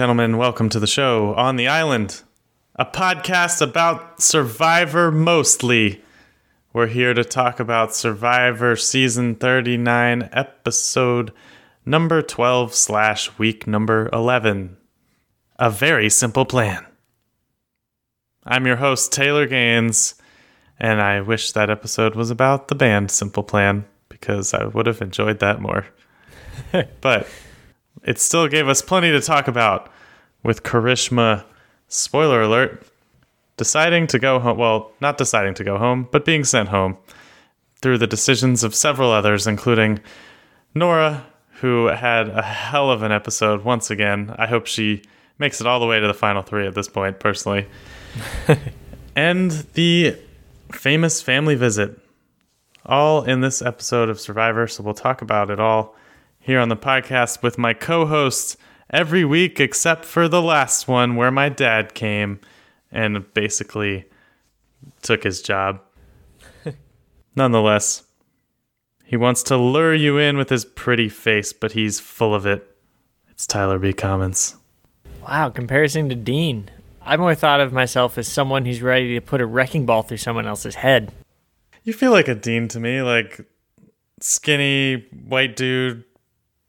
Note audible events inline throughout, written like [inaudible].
gentlemen, welcome to the show on the island, a podcast about Survivor mostly. We're here to talk about Survivor season 39, episode number 12 slash week number 11. A very simple plan. I'm your host, Taylor Gaines, and I wish that episode was about the band Simple Plan because I would have enjoyed that more. [laughs] but it still gave us plenty to talk about with Karishma, spoiler alert, deciding to go home. Well, not deciding to go home, but being sent home through the decisions of several others, including Nora, who had a hell of an episode once again. I hope she makes it all the way to the final three at this point, personally. [laughs] and the famous family visit, all in this episode of Survivor. So we'll talk about it all here on the podcast with my co hosts every week, except for the last one where my dad came and basically took his job. [laughs] Nonetheless, he wants to lure you in with his pretty face, but he's full of it. It's Tyler B. Commons. Wow, comparison to Dean. I've more thought of myself as someone who's ready to put a wrecking ball through someone else's head. You feel like a Dean to me, like skinny white dude,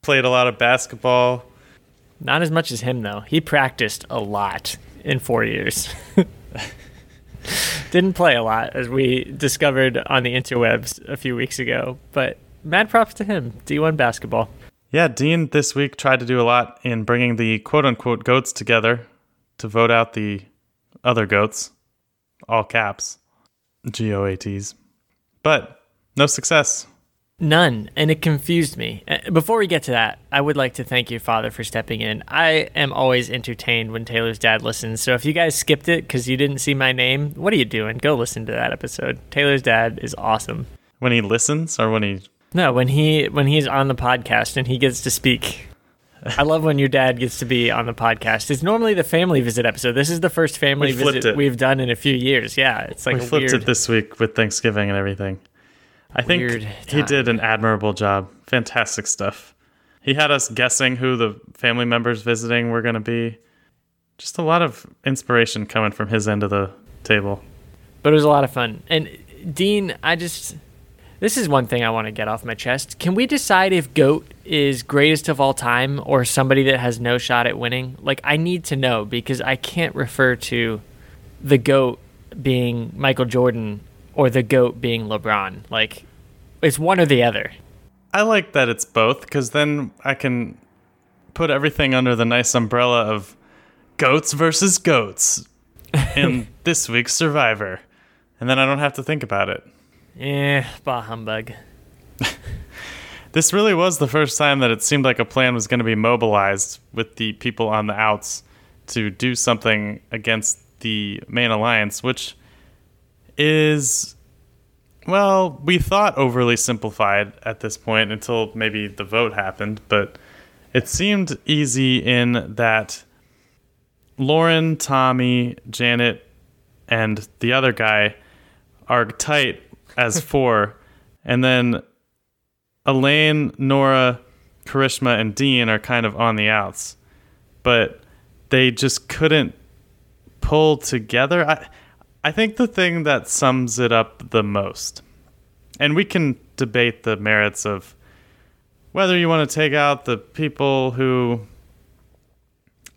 played a lot of basketball. Not as much as him though. He practiced a lot in 4 years. [laughs] Didn't play a lot as we discovered on the interwebs a few weeks ago, but mad props to him. D1 basketball. Yeah, Dean this week tried to do a lot in bringing the quote unquote goats together to vote out the other goats, all caps, G O A T's. But no success. None, and it confused me. Uh, Before we get to that, I would like to thank your father for stepping in. I am always entertained when Taylor's dad listens. So if you guys skipped it because you didn't see my name, what are you doing? Go listen to that episode. Taylor's dad is awesome. When he listens or when he No, when he when he's on the podcast and he gets to speak. I love when your dad gets to be on the podcast. It's normally the family visit episode. This is the first family We visit it. we've done in a few years. Yeah, it's like we flipped weird. it this week with Thanksgiving and everything. I think he did an admirable job. Fantastic stuff. He had us guessing who the family members visiting were going to be. Just a lot of inspiration coming from his end of the table. but it was a lot of fun. And Dean, I just this is one thing I want to get off my chest. Can we decide if Goat is greatest of all time or somebody that has no shot at winning? Like I need to know because I can't refer to the Goat being Michael Jordan or the Goat being LeBron. Like it's one or the other. I like that it's both because then I can put everything under the nice umbrella of goats versus goats in [laughs] this week's Survivor. And then I don't have to think about it. Eh, bah humbug. [laughs] This really was the first time that it seemed like a plan was going to be mobilized with the people on the outs to do something against the main alliance, which is, well, we thought overly simplified at this point until maybe the vote happened, but it seemed easy in that Lauren, Tommy, Janet, and the other guy are tight as [laughs] four, and then Elaine, Nora, Karishma, and Dean are kind of on the outs, but they just couldn't pull together. I, I think the thing that sums it up the most, and we can debate the merits of whether you want to take out the people who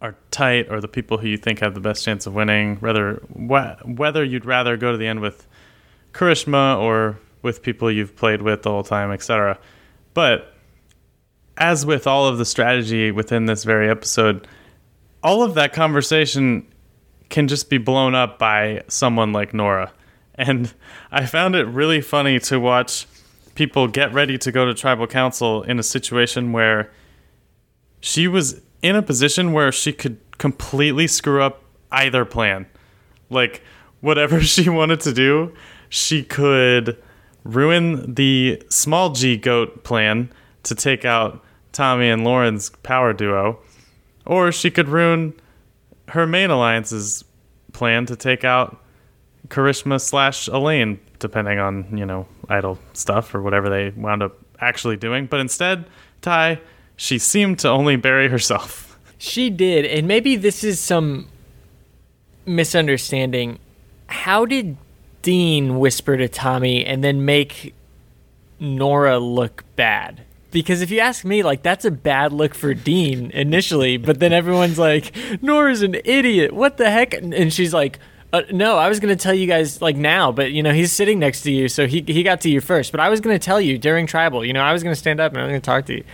are tight or the people who you think have the best chance of winning, whether wh- whether you'd rather go to the end with Karishma or with people you've played with the whole time, etc. But as with all of the strategy within this very episode, all of that conversation can just be blown up by someone like Nora. And I found it really funny to watch people get ready to go to tribal council in a situation where she was in a position where she could completely screw up either plan. Like, whatever [laughs] she wanted to do, she could ruin the small G goat plan to take out Tommy and Lauren's power duo, or she could ruin her main alliance's plan to take out Karishma slash Elaine, depending on, you know, idle stuff or whatever they wound up actually doing. But instead, Ty, she seemed to only bury herself. She did, and maybe this is some misunderstanding. How did Dean whisper to Tommy and then make Nora look bad? Because if you ask me, like that's a bad look for Dean initially, but then everyone's like, "Nora's an idiot. What the heck?" And she's like, uh, "No, I was gonna tell you guys like now, but you know he's sitting next to you, so he he got to you first. But I was gonna tell you during tribal. You know, I was gonna stand up and I was gonna talk to you.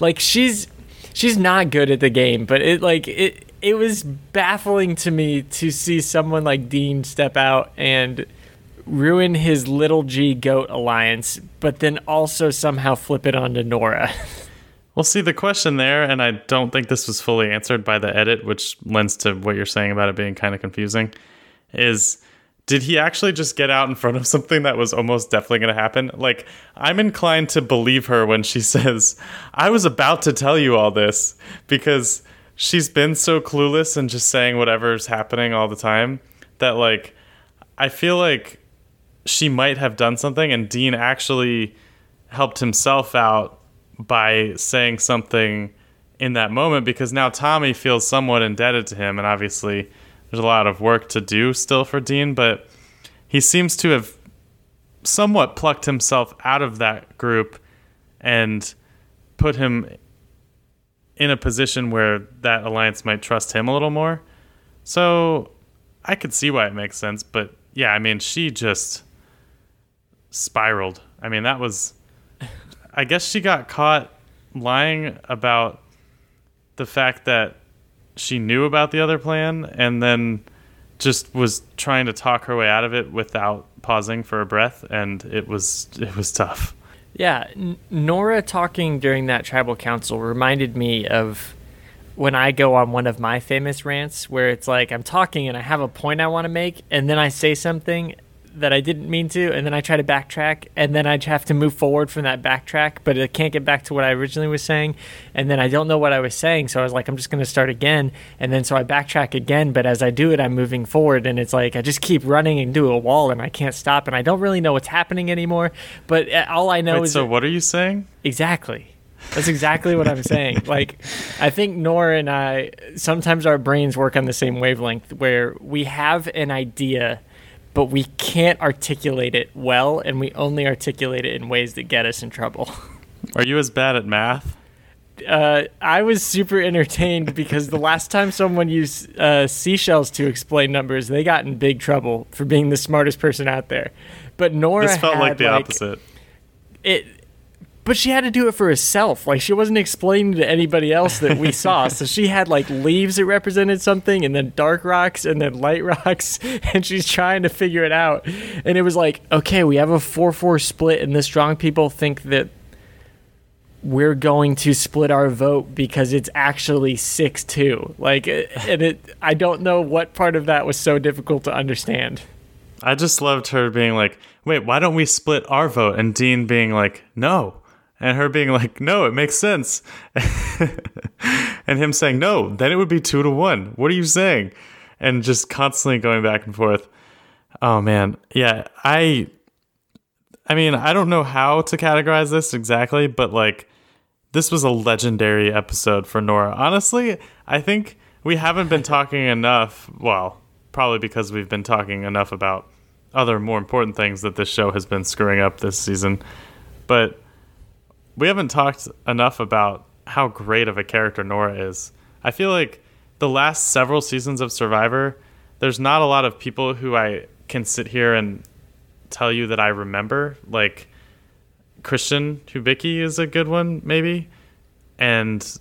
Like she's she's not good at the game, but it like it it was baffling to me to see someone like Dean step out and ruin his little G goat alliance, but then also somehow flip it onto Nora. [laughs] Well, see, the question there, and I don't think this was fully answered by the edit, which lends to what you're saying about it being kind of confusing, is did he actually just get out in front of something that was almost definitely going to happen? Like, I'm inclined to believe her when she [laughs] says, I was about to tell you all this, because she's been so clueless and just saying whatever's happening all the time that, like, I feel like she might have done something, and Dean actually helped himself out by saying something in that moment because now Tommy feels somewhat indebted to him, and obviously there's a lot of work to do still for Dean, but he seems to have somewhat plucked himself out of that group and put him in a position where that alliance might trust him a little more. So I could see why it makes sense, but yeah, I mean, she just spiraled. I mean, that was. I guess she got caught lying about the fact that she knew about the other plan and then just was trying to talk her way out of it without pausing for a breath and it was it was tough. Yeah, N- Nora talking during that tribal council reminded me of when I go on one of my famous rants where it's like I'm talking and I have a point I want to make and then I say something that I didn't mean to, and then I try to backtrack, and then I have to move forward from that backtrack, but I can't get back to what I originally was saying, and then I don't know what I was saying, so I was like, I'm just going to start again, and then so I backtrack again, but as I do it, I'm moving forward, and it's like I just keep running into a wall, and I can't stop, and I don't really know what's happening anymore, but uh, all I know Wait, is so that- what are you saying? exactly. That's exactly what I'm saying. [laughs] Like, I think Nora and I sometimes our brains work on the same wavelength where we have an idea, but we can't articulate it well, and we only articulate it in ways that get us in trouble. [laughs] Are you as bad at math? Uh, I was super entertained because the last time someone used uh, seashells to explain numbers, they got in big trouble for being the smartest person out there. But Nora This felt like the opposite. it but she had to do it for herself like she wasn't explaining to anybody else that we saw [laughs] so she had like leaves that represented something and then dark rocks and then light [laughs] rocks and she's trying to figure it out and it was like okay we have a 4-4 split and the strong people think that we're going to split our vote because it's actually 6-2 like and it i don't know what part of that was so difficult to understand I just loved her being like, wait, why don't we split our vote? And Dean being like, no. And her being like, no, it makes sense. [laughs] and him saying, no, then it would be two to one. What are you saying? And just constantly going back and forth. Oh man. Yeah, I I mean, I don't know how to categorize this exactly, but like this was a legendary episode for Nora. Honestly, I think we haven't been talking enough, well, probably because we've been talking enough about other more important things that this show has been screwing up this season. But we haven't talked enough about how great of a character Nora is. I feel like the last several seasons of Survivor, there's not a lot of people who I can sit here and tell you that I remember. Like Christian Hubicki is a good one, maybe. And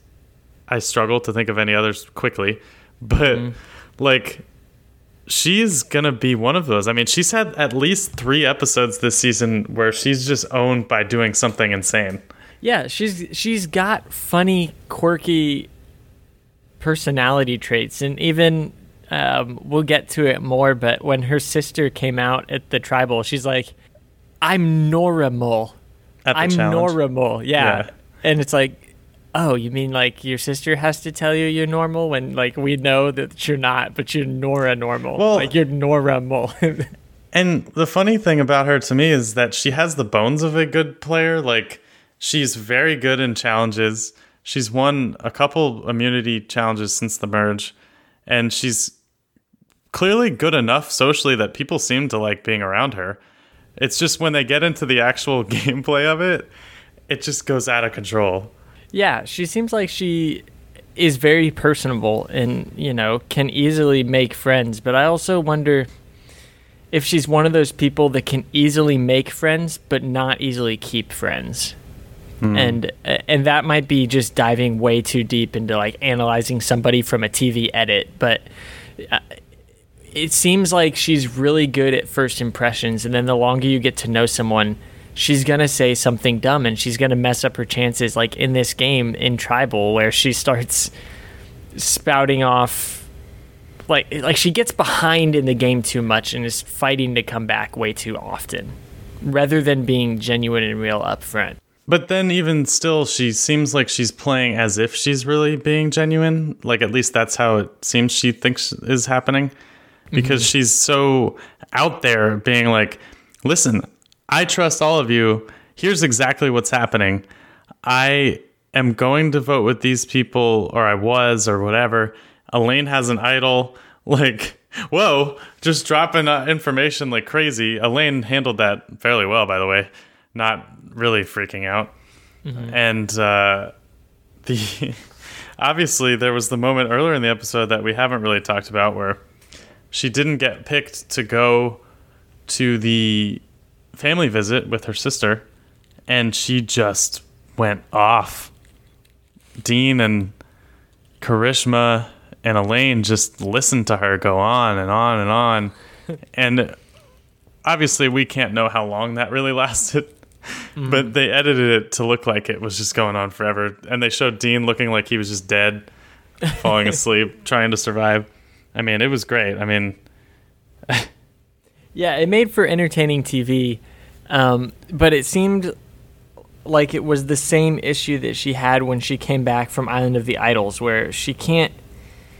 I struggle to think of any others quickly. [laughs] But mm. like she's gonna be one of those. I mean, she's had at least three episodes this season where she's just owned by doing something insane. Yeah, she's she's got funny, quirky personality traits, and even um, we'll get to it more. But when her sister came out at the tribal, she's like, "I'm normal. At I'm challenge. normal." Yeah. Yeah. and it's like, oh, you mean like your sister has to tell you you're normal when like we know that you're not, but you're Nora normal. Well- like you're normal. [laughs] And the funny thing about her to me is that she has the bones of a good player. Like she's very good in challenges. She's won a couple immunity challenges since the merge, and she's clearly good enough socially that people seem to like being around her. It's just when they get into the actual [laughs] gameplay of it, it just goes out of control. Yeah, she seems like she is very personable and, you know, can easily make friends, but I also wonder if she's one of those people that can easily make friends but not easily keep friends. Mm. And and that might be just diving way too deep into like analyzing somebody from a TV edit, but uh, it seems like she's really good at first impressions and then the longer you get to know someone, she's going to say something dumb and she's going to mess up her chances like in this game in tribal where she starts spouting off like like she gets behind in the game too much and is fighting to come back way too often rather than being genuine and real up front. But then even still she seems like she's playing as if she's really being genuine. Like at least that's how it seems she thinks is happening because mm-hmm. she's so out there being like, "Listen, I trust all of you. Here's exactly what's happening. I am going to vote with these people or I was or whatever." Elaine has an idol. [laughs] Like, whoa, just dropping uh, information like crazy. Elaine handled that fairly well, by the way, not really freaking out. Mm-hmm. And uh, the [laughs] obviously there was the moment earlier in the episode that we haven't really talked about where she didn't get picked to go to the family visit with her sister, and she just went off. Dean and Karishma and Elaine just listened to her go on and on and on. [laughs] and obviously, we can't know how long that really [laughs] lasted. Mm-hmm. But they edited it to look like it was just going on forever. And they showed Dean looking like he was just dead, falling [laughs] asleep, trying to survive. I mean, it was great. I mean, yeah, it made for entertaining TV. Um, but it seemed like it was the same issue that she had when she came back from Island of the Idols, where she can't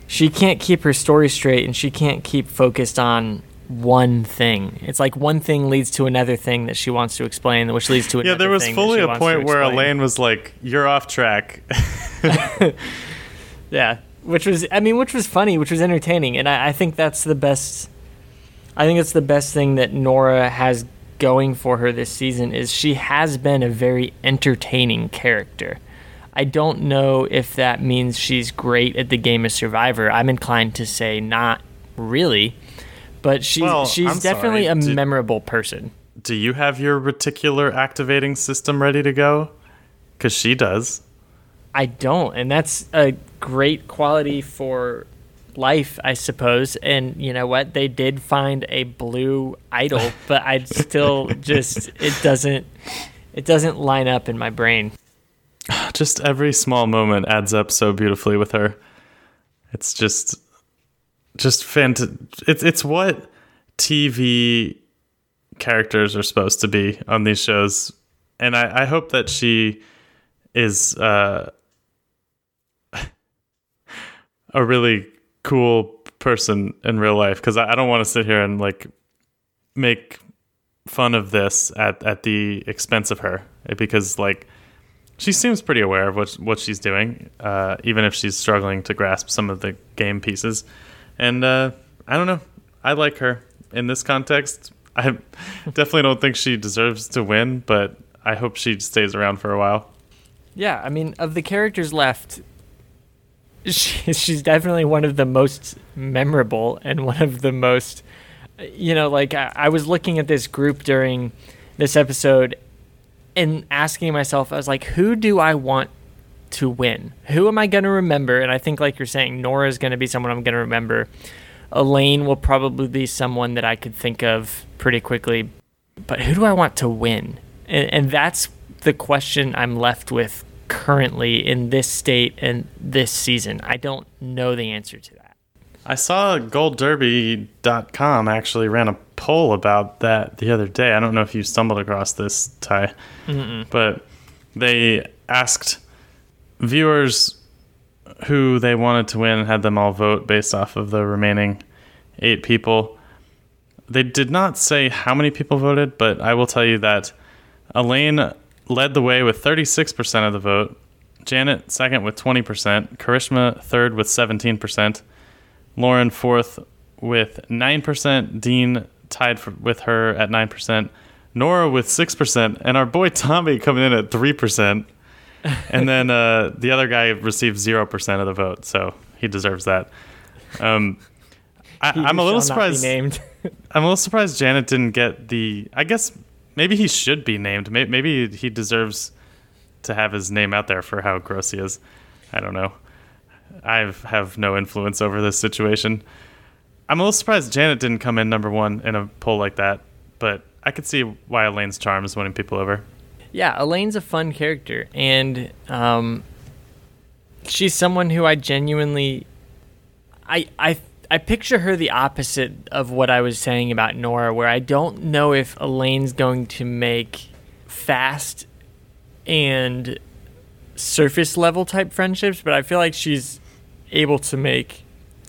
she can't keep her story straight and she can't keep focused on one thing. It's like one thing leads to another thing that she wants to explain, which leads to another. Yeah, there was fully a point where Elaine was like, "You're off track." [laughs] yeah, which was, I mean, which was funny, which was entertaining, and I, I think that's the best. I think it's the best thing that Nora has going for her this season is she has been a very entertaining character. I don't know if that means she's great at the game of Survivor. I'm inclined to say not really, but she's well, she's I'm definitely sorry. a do, memorable person. Do you have your reticular activating system ready to go? Because she does. I don't, and that's a great quality for life, I suppose. And you know what? They did find a blue idol, [laughs] but I still just it doesn't it doesn't line up in my brain. just every small moment adds up so beautifully with her. It's just just fantastic. It's it's what TV characters are supposed to be on these shows, and I, I hope that she is uh, [laughs] a really cool person in real life because I, I don't want to sit here and like make fun of this at at the expense of her because like she seems pretty aware of what what she's doing, uh, even if she's struggling to grasp some of the game pieces. And uh, I don't know. I like her in this context. [laughs] I definitely don't think she deserves to win, but I hope she stays around for a while. Yeah, I mean, of the characters left, [laughs] she, she's definitely one of the most memorable and one of the most, you know, like I, I was looking at this group during this episode and asking myself, I was like, who do I want to win? Who am I going to remember? And I think, like you're saying, Nora is going to be someone I'm going to remember. Elaine will probably be someone that I could think of pretty quickly. But who do I want to win? And, and that's the question I'm left with currently in this state and this season. I don't know the answer to that. I saw goldderby.com actually ran a poll about that the other day. I don't know if you stumbled across this, Ty, Mm-mm. but they asked viewers who they wanted to win had them all vote based off of the remaining eight people. They did not say how many people voted, but I will tell you that Elaine led the way with 36% of the vote, Janet second with 20%, Karishma third with 17%, Lauren fourth with 9%, Dean tied for, with her at 9%, Nora with 6%, and our boy Tommy coming in at 3%. [laughs] and then uh, the other guy received 0% of the vote, so he deserves that. Um, I, I'm a little shall not be surprised. named. [laughs] I'm a little surprised Janet didn't get the. I guess maybe he should be named. Maybe, maybe he deserves to have his name out there for how gross he is. I don't know. I have no influence over this situation. I'm a little surprised Janet didn't come in number one in a poll like that, but I could see why Elaine's charm is winning people over. Yeah, Elaine's a fun character, and um, she's someone who I genuinely, I I I picture her the opposite of what I was saying about Nora, where I don't know if Elaine's going to make fast and surface level type friendships, but I feel like she's able to make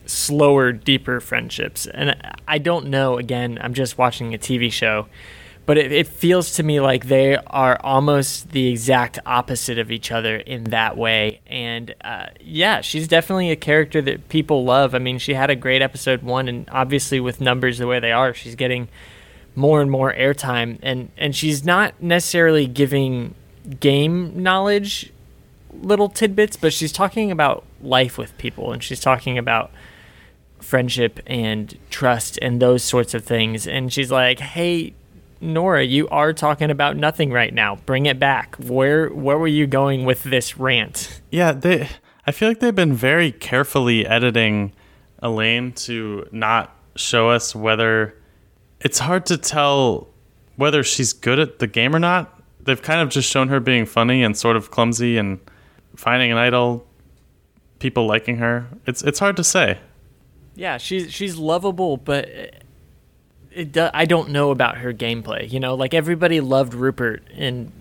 slower, deeper friendships. And I don't know, again, I'm just watching a TV show, but it, it feels to me like they are almost the exact opposite of each other in that way. And uh, yeah, she's definitely a character that people love. I mean, she had a great episode one, and obviously, with numbers the way they are, she's getting more and more airtime. And, and she's not necessarily giving game knowledge little tidbits, but she's talking about life with people and she's talking about friendship and trust and those sorts of things. And she's like, "Hey, Nora, you are talking about nothing right now. Bring it back. Where where were you going with this rant?" Yeah, they. I feel like they've been very carefully editing Elaine to not show us whether it's hard to tell whether she's good at the game or not. They've kind of just shown her being funny and sort of clumsy and finding an idol, people liking her. It's it's hard to say. Yeah, she's she's lovable, but it do, I don't know about her gameplay. You know, like everybody loved Rupert in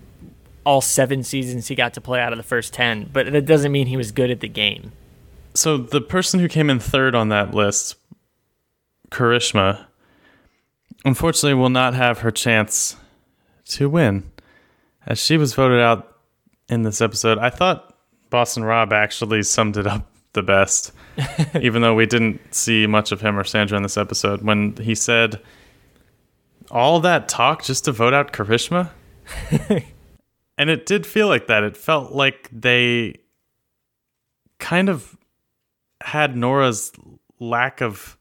all seven seasons he got to play out of the first ten, but that doesn't mean he was good at the game. So the person who came in third on that list, Karishma, unfortunately will not have her chance to win, as she was voted out in this episode. I thought Boston Rob actually summed it up the best, [laughs] even though we didn't see much of him or Sandra in this episode. When he said, "All that talk just to vote out Karishma," [laughs] and it did feel like that. It felt like they kind of had Nora's lack of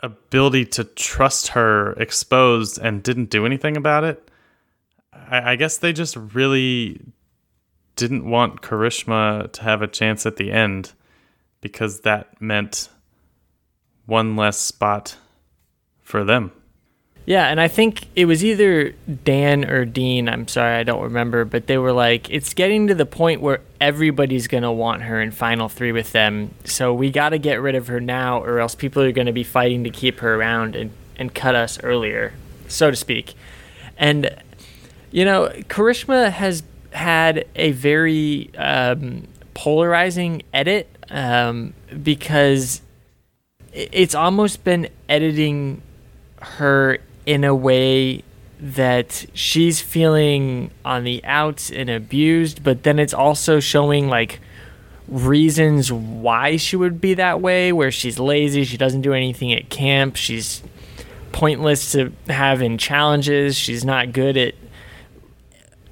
ability to trust her exposed and didn't do anything about it. I, I guess they just really didn't want Karishma to have a chance at the end because that meant one less spot for them. Yeah, and I think it was either Dan or Dean. I'm sorry, I don't remember, but they were like, it's getting to the point where everybody's going to want her in Final Three with them. So we got to get rid of her now, or else people are going to be fighting to keep her around and, and cut us earlier, so to speak. And, you know, Karishma has had a very um, polarizing edit um, because it's almost been editing her in a way that she's feeling on the outs and abused, but then it's also showing like reasons why she would be that way, where she's lazy, she doesn't do anything at camp, she's pointless to have in challenges, she's not good at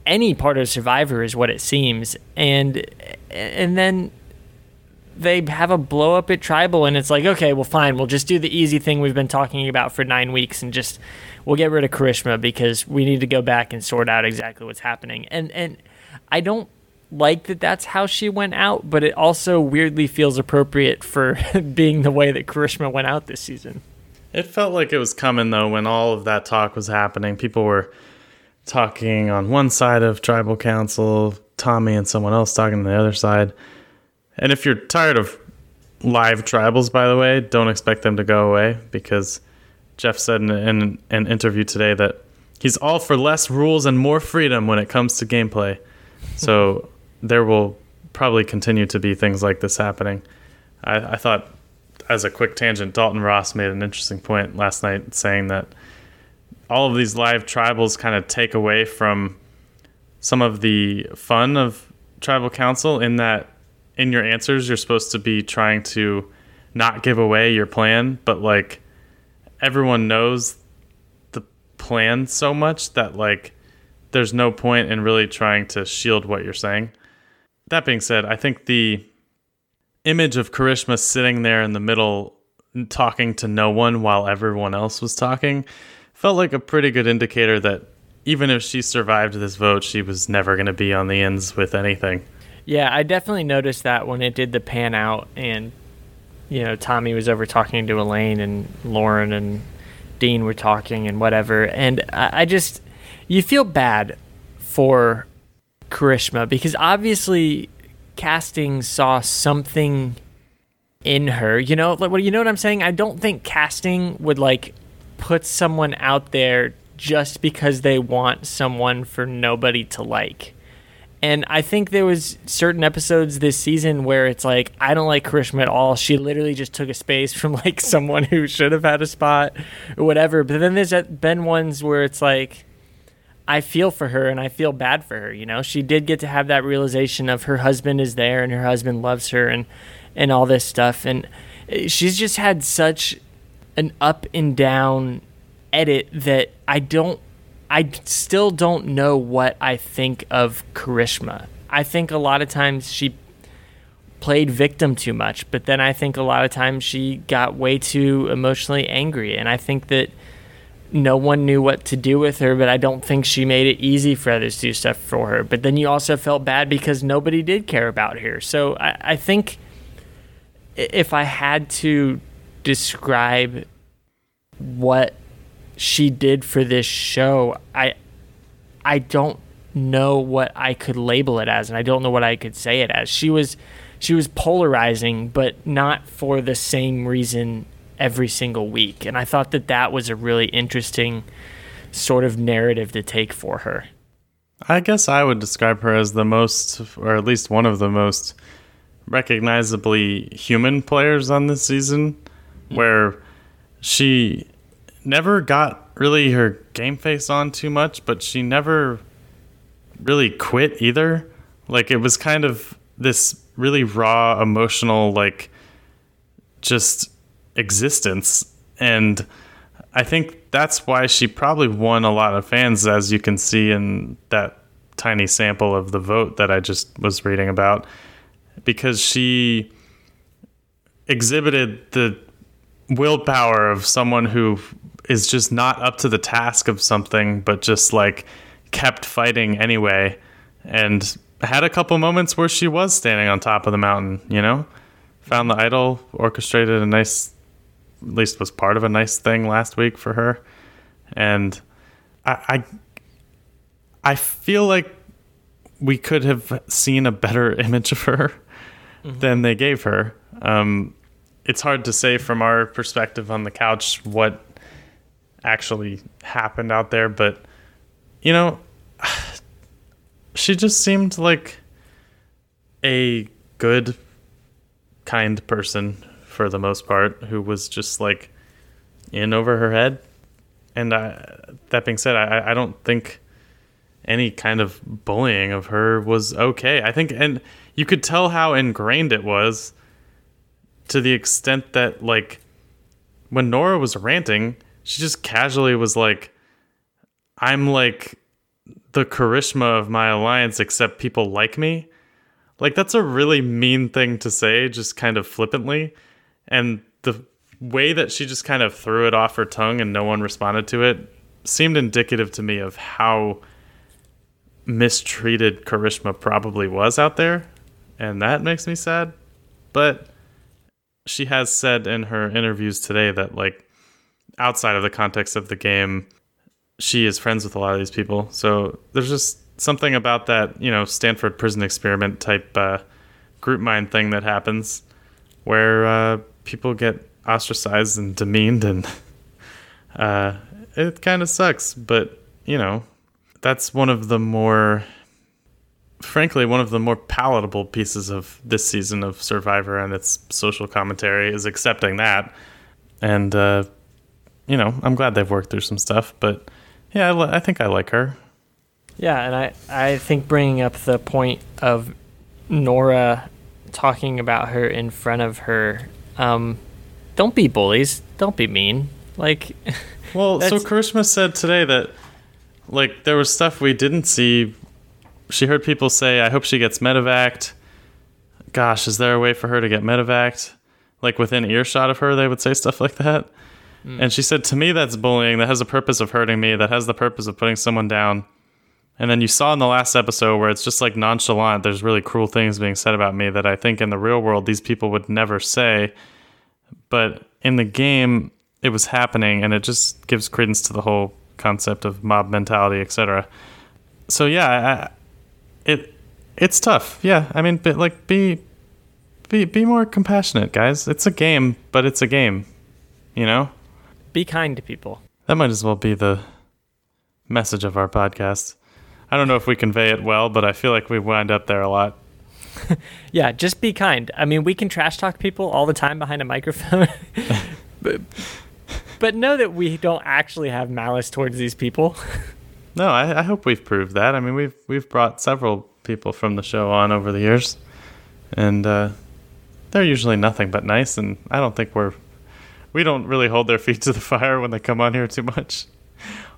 any part of Survivor is what it seems. And and then they have a blow up at tribal and it's like okay well fine we'll just do the easy thing we've been talking about for nine weeks and just we'll get rid of karishma because we need to go back and sort out exactly what's happening and and i don't like that that's how she went out but it also weirdly feels appropriate for [laughs] being the way that karishma went out this season It felt like it was coming though when all of that talk was happening. People were talking on one side of tribal council, Tommy and someone else talking on the other side. And if you're tired of live tribals, by the way, don't expect them to go away because Jeff said in, in an interview today that he's all for less rules and more freedom when it comes to gameplay. So [laughs] there will probably continue to be things like this happening. I, I thought, as a quick tangent, Dalton Ross made an interesting point last night saying that all of these live tribals kind of take away from some of the fun of tribal council in that in your answers you're supposed to be trying to not give away your plan, but like everyone knows the plan so much that like there's no point in really trying to shield what you're saying. That being said, I think the image of Karishma sitting there in the middle talking to no one while everyone else was talking felt like a pretty good indicator that even if she survived this vote, she was never going to be on the ends with anything. Yeah, I definitely noticed that when it did the pan out and you know, Tommy was over talking to Elaine and Lauren and Dean were talking and whatever. And I, I just, you feel bad for Karishma because obviously casting saw something in her. You know, like, well, you know what I'm saying? I don't think casting would like put someone out there just because they want someone for nobody to like. And I think there was certain episodes this season where it's like I don't like Karishma at all. She literally just took a space [laughs] from like someone who should have had a spot or whatever. But then there's been ones where it's like I feel for her and I feel bad for her. You know, she did get to have that realization of her husband is there and her husband loves her and and all this stuff. And eh, she's just had such an up and down edit that I don't I still don't know what I think of Karishma. I think a lot of times she played victim too much, but then I think a lot of times she got way too emotionally angry. And I think that no one knew what to do with her, but I don't think she made it easy for others to do stuff for her. But then you also felt bad because nobody did care about her. So I, I think if I had to describe what she did for this show, I I don't know what I could label it as and I don't know what I could say it as. She was she was polarizing but not for the same reason every single week. And I thought that that was a really interesting sort of narrative to take for her. I guess I would describe her as the most or at least one of the most recognizably human players on this season mm. where she never got really her game face on too much, but she never really quit either. Like it was kind of this really raw emotional like just existence and I think that's why she probably won a lot of fans as you can see in that tiny sample of the vote that I just was reading about because she exhibited the willpower of someone who is just not up to the task of something, but just like kept fighting anyway, and had a couple moments where she was standing on top of the mountain. You know, found the idol, orchestrated a nice, at least was part of a nice thing last week for her, and I, I, I feel like we could have seen a better [laughs] image of her mm-hmm. than they gave her. Um, it's hard to say from our perspective on the couch what actually happened out there, but you know, [sighs] she just seemed like a good, kind person for the most part who was just like in over her head. And I, that being said, I, I don't think any kind of bullying of her was okay. I think, and you could tell how ingrained it was to the extent that, like, when Nora was ranting, she just casually was like, I'm like the Karishma of my alliance, except people like me. Like, that's a really mean thing to say, just kind of flippantly. And the way that she just kind of threw it off her tongue and no one responded to it seemed indicative to me of how mistreated Karishma probably was out there. And that makes me sad. But she has said in her interviews today that, like, outside of the context of the game, she is friends with a lot of these people. So there's just something about that, you know, Stanford prison experiment type uh, group mind thing that happens where uh, people get ostracized and demeaned, and [laughs] uh, it kind of sucks. But, you know, that's one of the more, frankly, one of the more palatable pieces of this season of Survivor and its social commentary is accepting that. And, uh, you know, I'm glad they've worked through some stuff, but yeah, I, I think I like her. Yeah, and I, I think bringing up the point of Nora talking about her in front of her. Um, don't be bullies. Don't be mean. Like, [laughs] Well, so Karishma said today that like there was stuff we didn't see. She heard people say, "I hope she gets medevaced." Gosh, is there a way for her to get medevaced? Like within earshot of her, they would say stuff like that. And she said, "To me, that's bullying. That has the purpose of hurting me. That has the purpose of putting someone down." And then you saw in the last episode where it's just like nonchalant. There's really cruel things being said about me that I think in the real world these people would never say. But in the game, it was happening, and it just gives credence to the whole concept of mob mentality, etc. So yeah, I, it it's tough. Yeah, I mean, like be be be more compassionate, guys. It's a game, but it's a game. You know, be kind to people. that might as well be the message of our podcast. I don't know if we convey it well, but I feel like we wind up there a lot. [laughs] Yeah, just be kind. I mean, we can trash talk people all the time behind a microphone. [laughs] but, but know that we don't actually have malice towards these people. [laughs] No, I, I hope we've proved that. I mean, we've we've brought several people from the show on over the years, and uh, they're usually nothing but nice. And I don't think we're we don't really hold their feet to the fire when they come on here too much.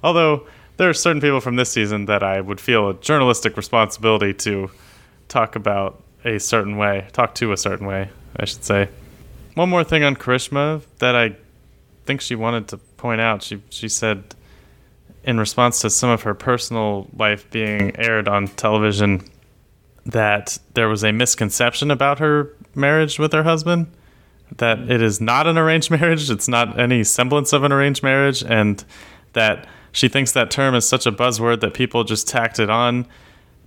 Although there are certain people from this season that I would feel a journalistic responsibility to talk about a certain way, talk to a certain way, I should say. One more thing on Karishma that I think she wanted to point out. She she said in response to some of her personal life being aired on television that there was a misconception about her marriage with her husband that it is not an arranged [laughs] marriage it's not any semblance of an arranged marriage and that she thinks that term is such a buzzword that people just tacked it on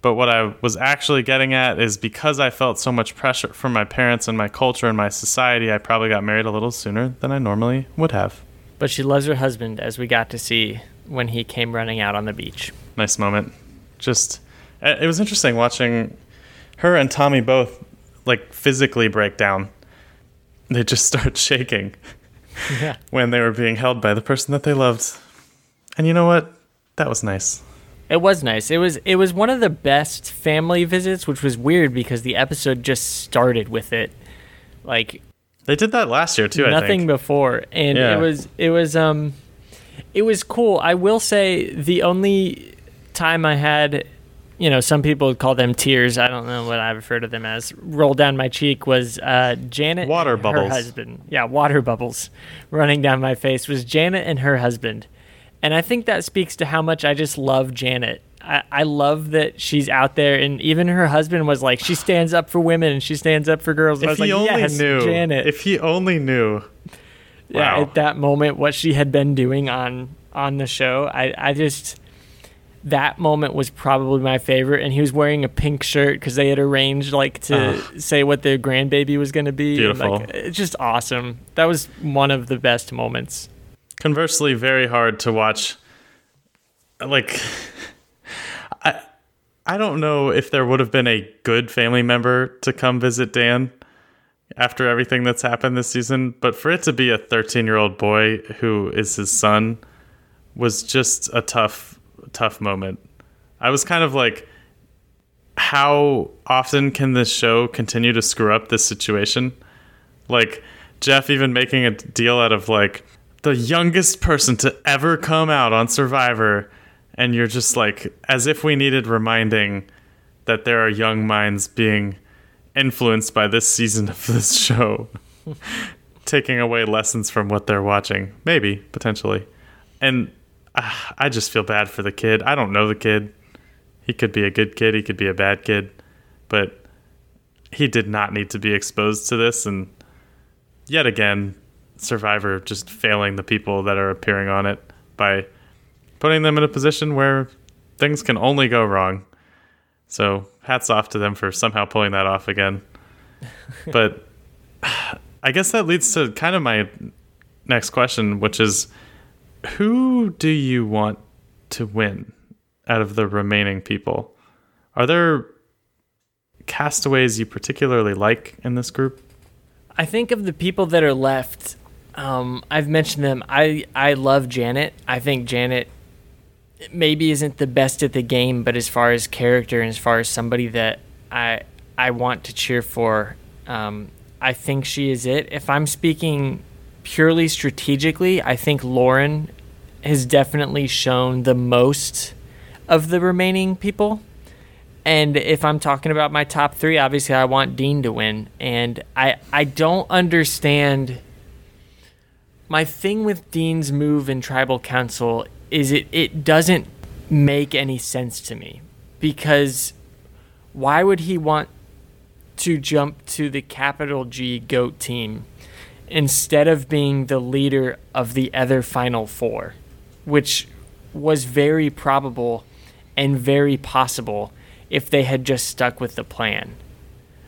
but what I was actually getting at is because I felt so much pressure from my parents and my culture and my society, I probably got married a little sooner than I normally would have. But she loves her husband, as we got to see when he came running out on the beach. nice moment. Just uh, it was interesting watching her and Tommy both like physically break down. They just start [laughs] shaking Yeah. when they were being held by the person that they loved. And you know what? That was nice. It was nice. It was it was one of the best family visits, which was weird because the episode just started with it. Like They did that last year too, I nothing before and Yeah. it was it was um it was cool i will say the only time i had you know some people call them tears i don't know what i refer to them as roll down my cheek was uh janet Water and bubbles. her husband yeah water bubbles running down my face was janet and her husband and i think that speaks to how much i just love janet I, I love that she's out there, and even her husband was like, she stands up for women and she stands up for girls. And I If was he like, only yes, knew. Janet If he only knew. yeah, at that moment what she had been doing on on the show. I I just that moment was probably my favorite and he was wearing a pink shirt because they had arranged like to uh-huh. say what their grandbaby was going to be and, Beautiful. like, it's just awesome. That was one of the best moments. Conversely very hard to watch like i i don't know if there would have been a good family member to come visit dan after everything that's happened this season but for it to be a 13 year old boy who is his son was just a tough tough moment. I was kind of like how often can this show continue to screw up this situation? Like Jeff even making a deal out of like the youngest person to ever come out on Survivor, and you're just like, as if we needed reminding that there are young minds being influenced by this season of this [laughs] show, taking away lessons from what they're watching, maybe potentially, and uh, [sighs] I just feel bad for the kid. I don't know the kid. He could be a good kid. He could be a bad kid, but he did not need to be exposed to this and yet again survivor just failing the people that are appearing on it by putting them in a position where things can only go wrong so hats off to them for somehow pulling that off again [laughs] but [sighs] i guess that leads to kind of my next question which is who do you want to win out of the remaining people are there castaways you particularly like in this group I think of the people that are left. Um, I've mentioned them. I I love Janet. I think Janet maybe isn't the best at the game, but as far as character and as far as somebody that I I want to cheer for. Um, I think she is it. If I'm speaking purely strategically, I think Lauren has definitely shown the most of the remaining people. And if I'm talking about my top three, obviously I want Dean to win. And I I don't understand my thing with Dean's move in tribal council is it, it doesn't make any sense to me. Because why would he want to jump to the capital G GOAT team instead of being the leader of the other final four? Which was very probable and very possible if they had just stuck with the plan.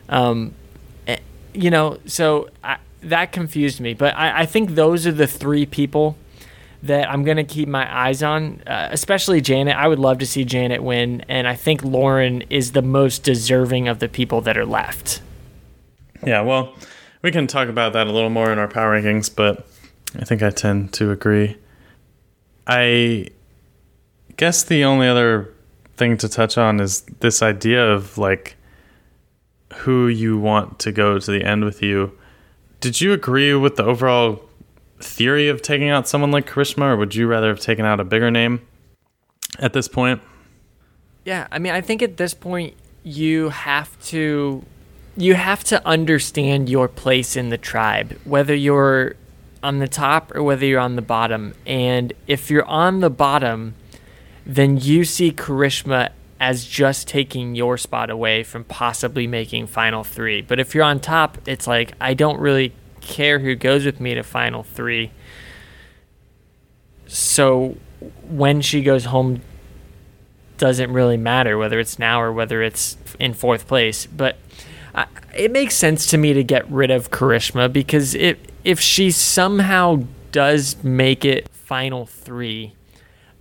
Um, eh, you know, so I, that confused me. But I, I, think those are the three people that I'm going to keep my eyes on, uh, especially Janet. I would love to see Janet win. And I think Lauren is the most deserving of the people that are left. Yeah, well, we can talk about that a little more in our power rankings, but I think I tend to agree. I guess the only other thing to touch on is this idea of like who you want to go to the end with you. Did you agree with the overall theory of taking out someone like Karishma, or would you rather have taken out a bigger name at this point? Yeah, I mean, I think at this point you have to you have to understand your place in the tribe, whether you're on the top or whether you're on the bottom. And if you're on the bottom, then you see Karishma as just taking your spot away from possibly making final three. But if you're on top, it's like, I don't really care who goes with me to final three. So when she goes home, doesn't really matter whether it's now or whether it's in fourth place. But it makes sense to me to get rid of Karishma because if if she somehow does make it final three,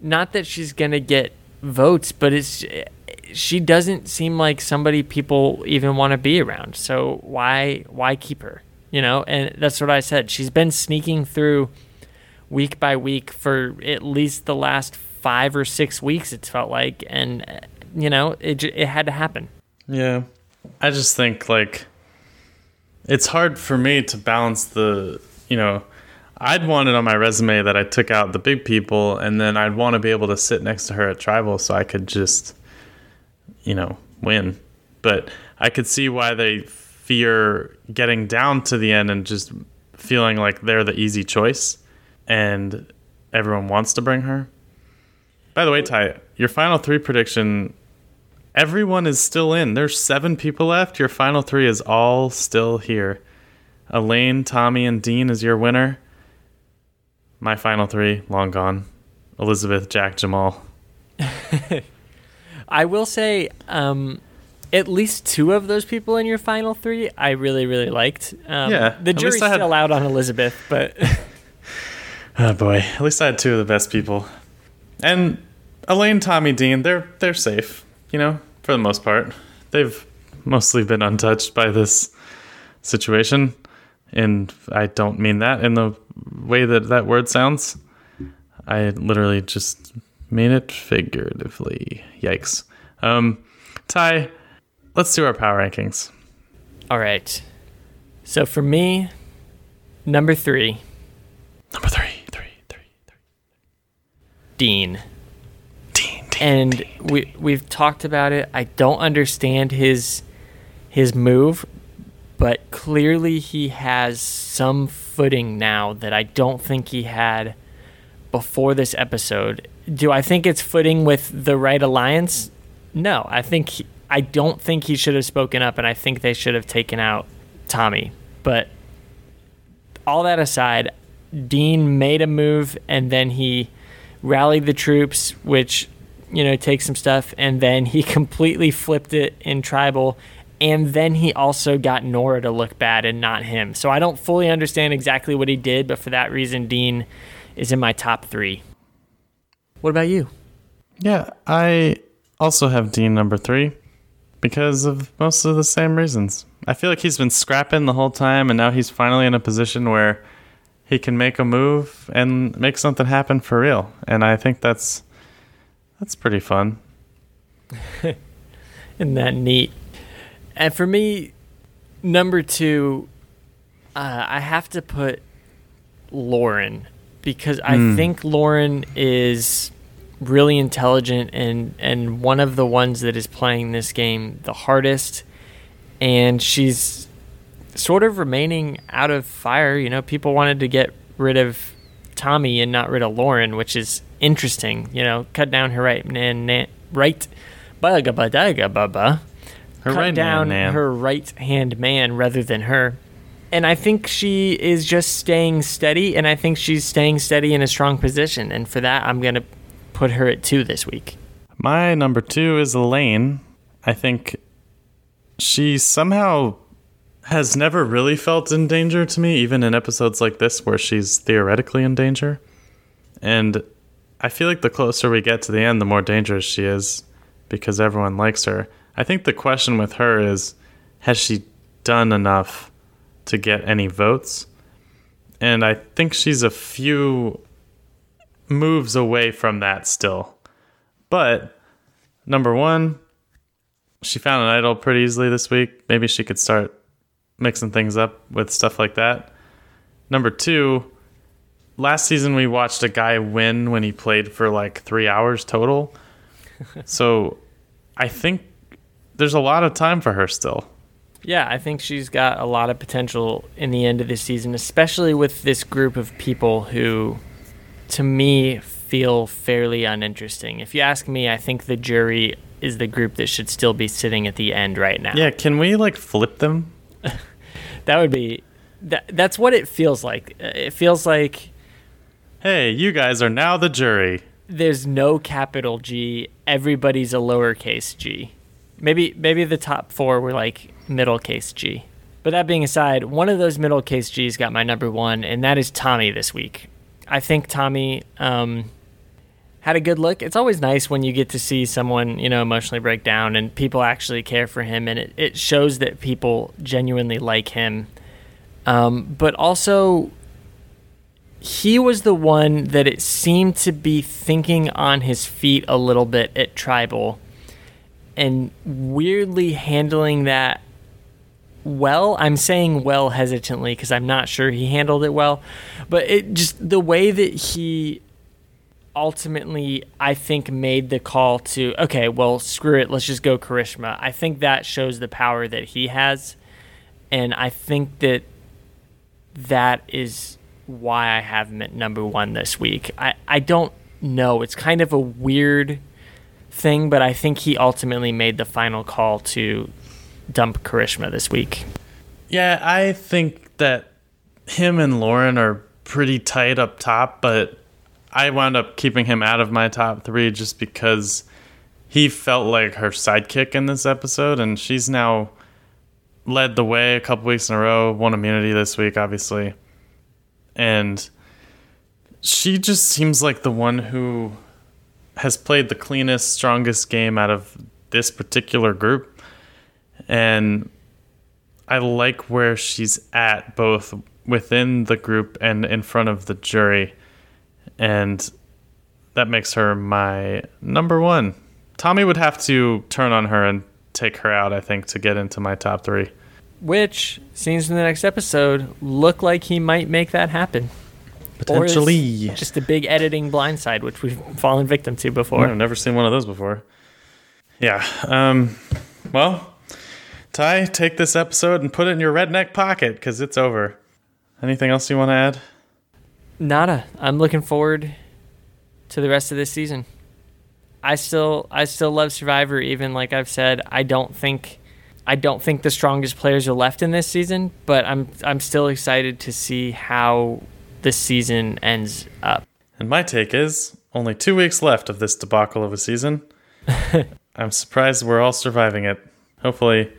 not that she's gonna get votes, but it's she doesn't seem like somebody people even want to be around. So why why keep her? You know, and that's what I said. She's been sneaking through week by week for at least the last five or six weeks. It's felt like, and you know, it it had to happen. Yeah, I just think like it's hard for me to balance the you know I'd want it on my resume that I took out the big people, and then I'd want to be able to sit next to her at tribal so I could just, you know, win. But I could see why they fear getting down to the end and just feeling like they're the easy choice, and everyone wants to bring her. By the way, Ty, your final three prediction. Everyone is still in. There's seven people left. Your final three is all still here. Elaine, Tommy, and Dean is your winner. My final three, long gone. Elizabeth, Jack, Jamal. [laughs] I will say, um, at least two of those people in your final three, I really, really liked. Um, yeah, the jury's had... still out on Elizabeth, but [laughs] [laughs] oh boy, at least I had two of the best people, and Elaine, Tommy, Dean. They're they're safe, you know, for the most part. They've mostly been untouched by this situation, and I don't mean that in the way that that word sounds. I literally just mean it figuratively. Yikes. Um, Ty, let's do our power rankings. All right. So for me, number three. Number three, three, three, three. Dean. And we we've talked about it. I don't understand his his move, but clearly he has some footing now that I don't think he had before this episode. Do I think it's footing with the right alliance? No, I think he, I don't think he should have spoken up, and I think they should have taken out Tommy. But all that aside, Dean made a move, and then he rallied the troops, which you know take some stuff, and then he [laughs] completely flipped it in tribal and then he also got Noura to look bad and not him. So I don't fully understand exactly what he did, but for that reason, Dean is in my top three. What about you? Yeah, I also have Dean number three because of most of the same reasons. I feel like he's been scrapping the whole time, and now he's finally in a position where he can make a move and make something happen for real. And I think that's that's pretty fun. [laughs] Isn't that neat? And for me, number two, uh, I have to put Lauren because I Hmm. think Lauren is really intelligent and and one of the ones that is playing this game the hardest and she's sort of remaining out of fire you know people wanted to get rid of Tommy and not rid of Lauren which is interesting you know cut down her right nan, nan, right bugga bubba Her cut right down man. her right hand man rather than her. And I think she is just staying steady, and I think she's staying steady in a strong position. And for that, I'm going to put her at two this week. My number two is Elaine. I think she somehow has never really felt in danger to me, even in episodes like this where she's theoretically in danger. And I feel like the closer we get to the end, the more dangerous she is because everyone likes her. I think the question with her is has she done enough to get any votes? And I think she's a few moves away from that still. But number one, she found an idol pretty easily this week. Maybe she could start mixing things up with stuff like that. Number two, last season we watched a guy win when he played for like three hours total. [laughs] so I think there's a lot of time for her still. Yeah, I think she's got a lot of potential in the end of this season, especially with this group of people who, to me, feel fairly uninteresting. If you ask me, I think the jury is the group that should still be sitting at the end right now. Yeah, can we like flip them? That would be. That, that's what it feels like. Uh, It feels like Hey, you guys are now the jury. there's no capital G. Everybody's a lowercase g. Maybe maybe the top four were like middle case G. But that being aside, one of those middle case G's got my number one, and that is Tommy this week. I think Tommy um, had a good look. It's always nice when you get to see someone you know emotionally break down and people actually care for him, and it, it shows that people genuinely like him. Um, but also, he was the one that it seemed to be thinking on his feet a little bit at tribal and weirdly handling that well i'm saying well hesitantly because i'm not sure he handled it well but it just the way that he ultimately i think made the call to okay well screw it let's just go karishma i think that shows the power that he has and i think that that is why I have him at number one this week. I, I don't know. It's kind of a weird thing, but I think he ultimately made the final call to dump Karishma this week. Yeah, I think that him and Lauren are pretty tight up top, but I wound up keeping him out of my top three just because he felt like her sidekick in this episode, and she's now led the way a couple weeks in a row, won immunity this week, obviously. And she just seems like the one who has played the cleanest, strongest game out of this particular group. And I like where she's at both within the group and in front of the jury. And that makes her my number one. Tommy would have to turn on her and take her out, I think, to get into my top three. Which, scenes in the next episode, look like he might make that happen. Or it's Potentially. Just a big editing blindside, which we've fallen victim to before. I've never seen one of those before. Yeah. Um, well, Ty, take this episode and put it in your redneck pocket because it's over. Anything else you want to add? Nada. I'm looking forward to the rest of this season. I still I still love Survivor even like I've said I don't think I don't think the strongest players are left in this season, but I'm I'm still excited to see how the season ends up. And my take is only two weeks left of this debacle of a season. [laughs] I'm surprised we're all surviving it. Hopefully,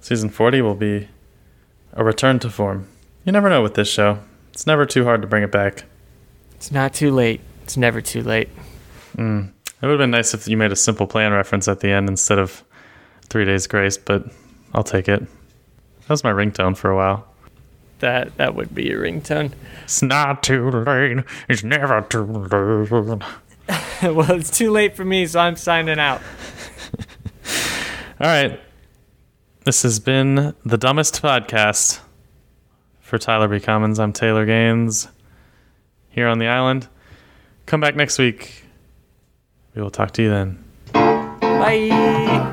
season 40 will be a return to form. You never know with this show. It's never too hard to bring it back. It's not too late. It's never too late. Mm. It would have been nice if you made a simple plan reference at the end instead of Three Days Grace, but I'll take it. That was my ringtone for a while. That that would be your ringtone. It's not too late. It's never too late. [laughs] [laughs] well, it's too late for me, so I'm signing out. [laughs] All right. This has been the dumbest podcast for Tyler B. Commons. I'm Taylor Gaines here on the island. Come back next week. We will talk to you then. Bye.